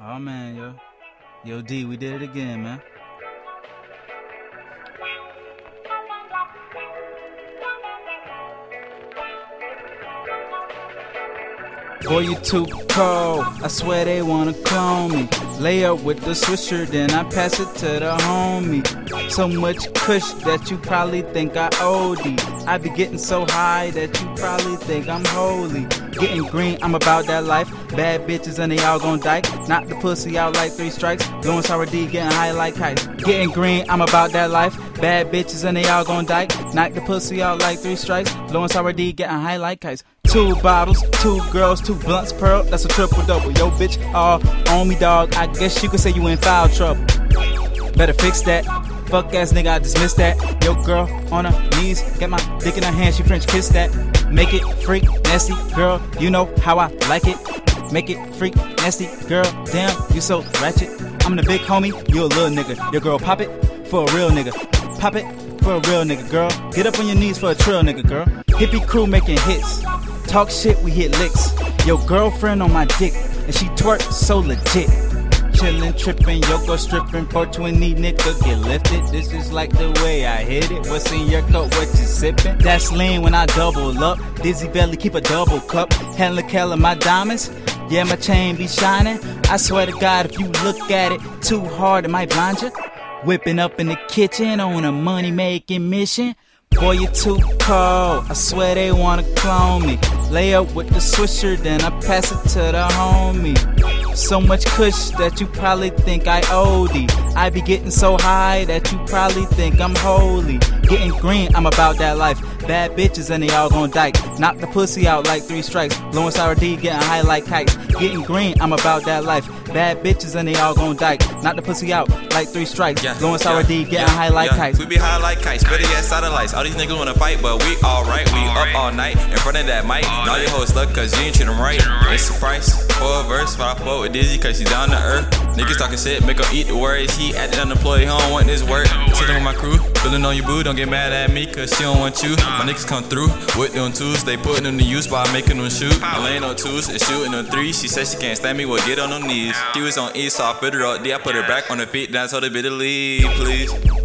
Oh man, yo. Yo D, we did it again, man. Boy, you too cold. I swear they wanna clone me. Lay up with the swisher, then I pass it to the homie. So much kush that you probably think I OD. I be getting so high that you probably think I'm holy. Getting green, I'm about that life. Bad bitches and they all gon' dyke. Knock the pussy out like three strikes. Blowing sour D, getting high like kites. Getting green, I'm about that life. Bad bitches and they all gon' dyke. Knock the pussy out like three strikes. Blowing sour D, getting high like kites. Two bottles, two girls, two blunts, pearl. That's a triple double. Yo, bitch, all on me, dog. I guess you could say you in foul trouble. Better fix that. Fuck ass nigga, I dismiss that. Yo, girl on her knees, get my dick in her hand, she French kiss that. Make it freak, nasty, girl. You know how I like it. Make it freak, nasty, girl. Damn, you so ratchet. I'm the big homie, you a little nigga. Your girl pop it for a real nigga. Pop it for a real nigga, girl. Get up on your knees for a trill nigga, girl. Hippie crew making hits. Talk shit, we hit licks. Your girlfriend on my dick, and she twerk so legit. Chillin', trippin', yoga strippin', 420 nigga get lifted. This is like the way I hit it. What's in your cup? What you sippin'? That's lean when I double up. Dizzyveli, keep a double cup. Hella Keller, my diamonds. Yeah, my chain be shining. I swear to God, if you look at it too hard, it might blind you. Whipping up in the kitchen on a money making mission. Boy, you too cold. I swear they wanna clone me. Lay up with the swisher, then I pass it to the homie. So much kush that you probably think I OD. I be getting so high that you probably think I'm holy. Getting green, I'm about that life. Bad bitches and they all gon' dyke. Knock the pussy out like three strikes. Blowing sour D, getting high like kites. Getting green, I'm about that life. Bad bitches and they all gon' dyke. Knock the pussy out like three strikes. Yeah, Blowing sour yeah, D, getting yeah, high like yeah. kites. We be high like kites, better yet satellites. All these niggas wanna fight, but we alright. We up all night in front of that mic. Now your hoes luck cause you ain't treat them right. It's a price for a verse, but I fuck with Dizzy cause she's down to earth. Niggas talking shit, make 'em eat the words. He acting unemployed, he don't want this work. Chillin' with my crew, feeling on your boo, don't get mad at me cause she don't want you. My niggas come through with them twos, they putting them to use by making them shoot. I laying on twos and shooting on threes. She said she can't stand me, well get on them knees. She was on so I fit her up D, I put her back on her feet, then told her bit to leave, please.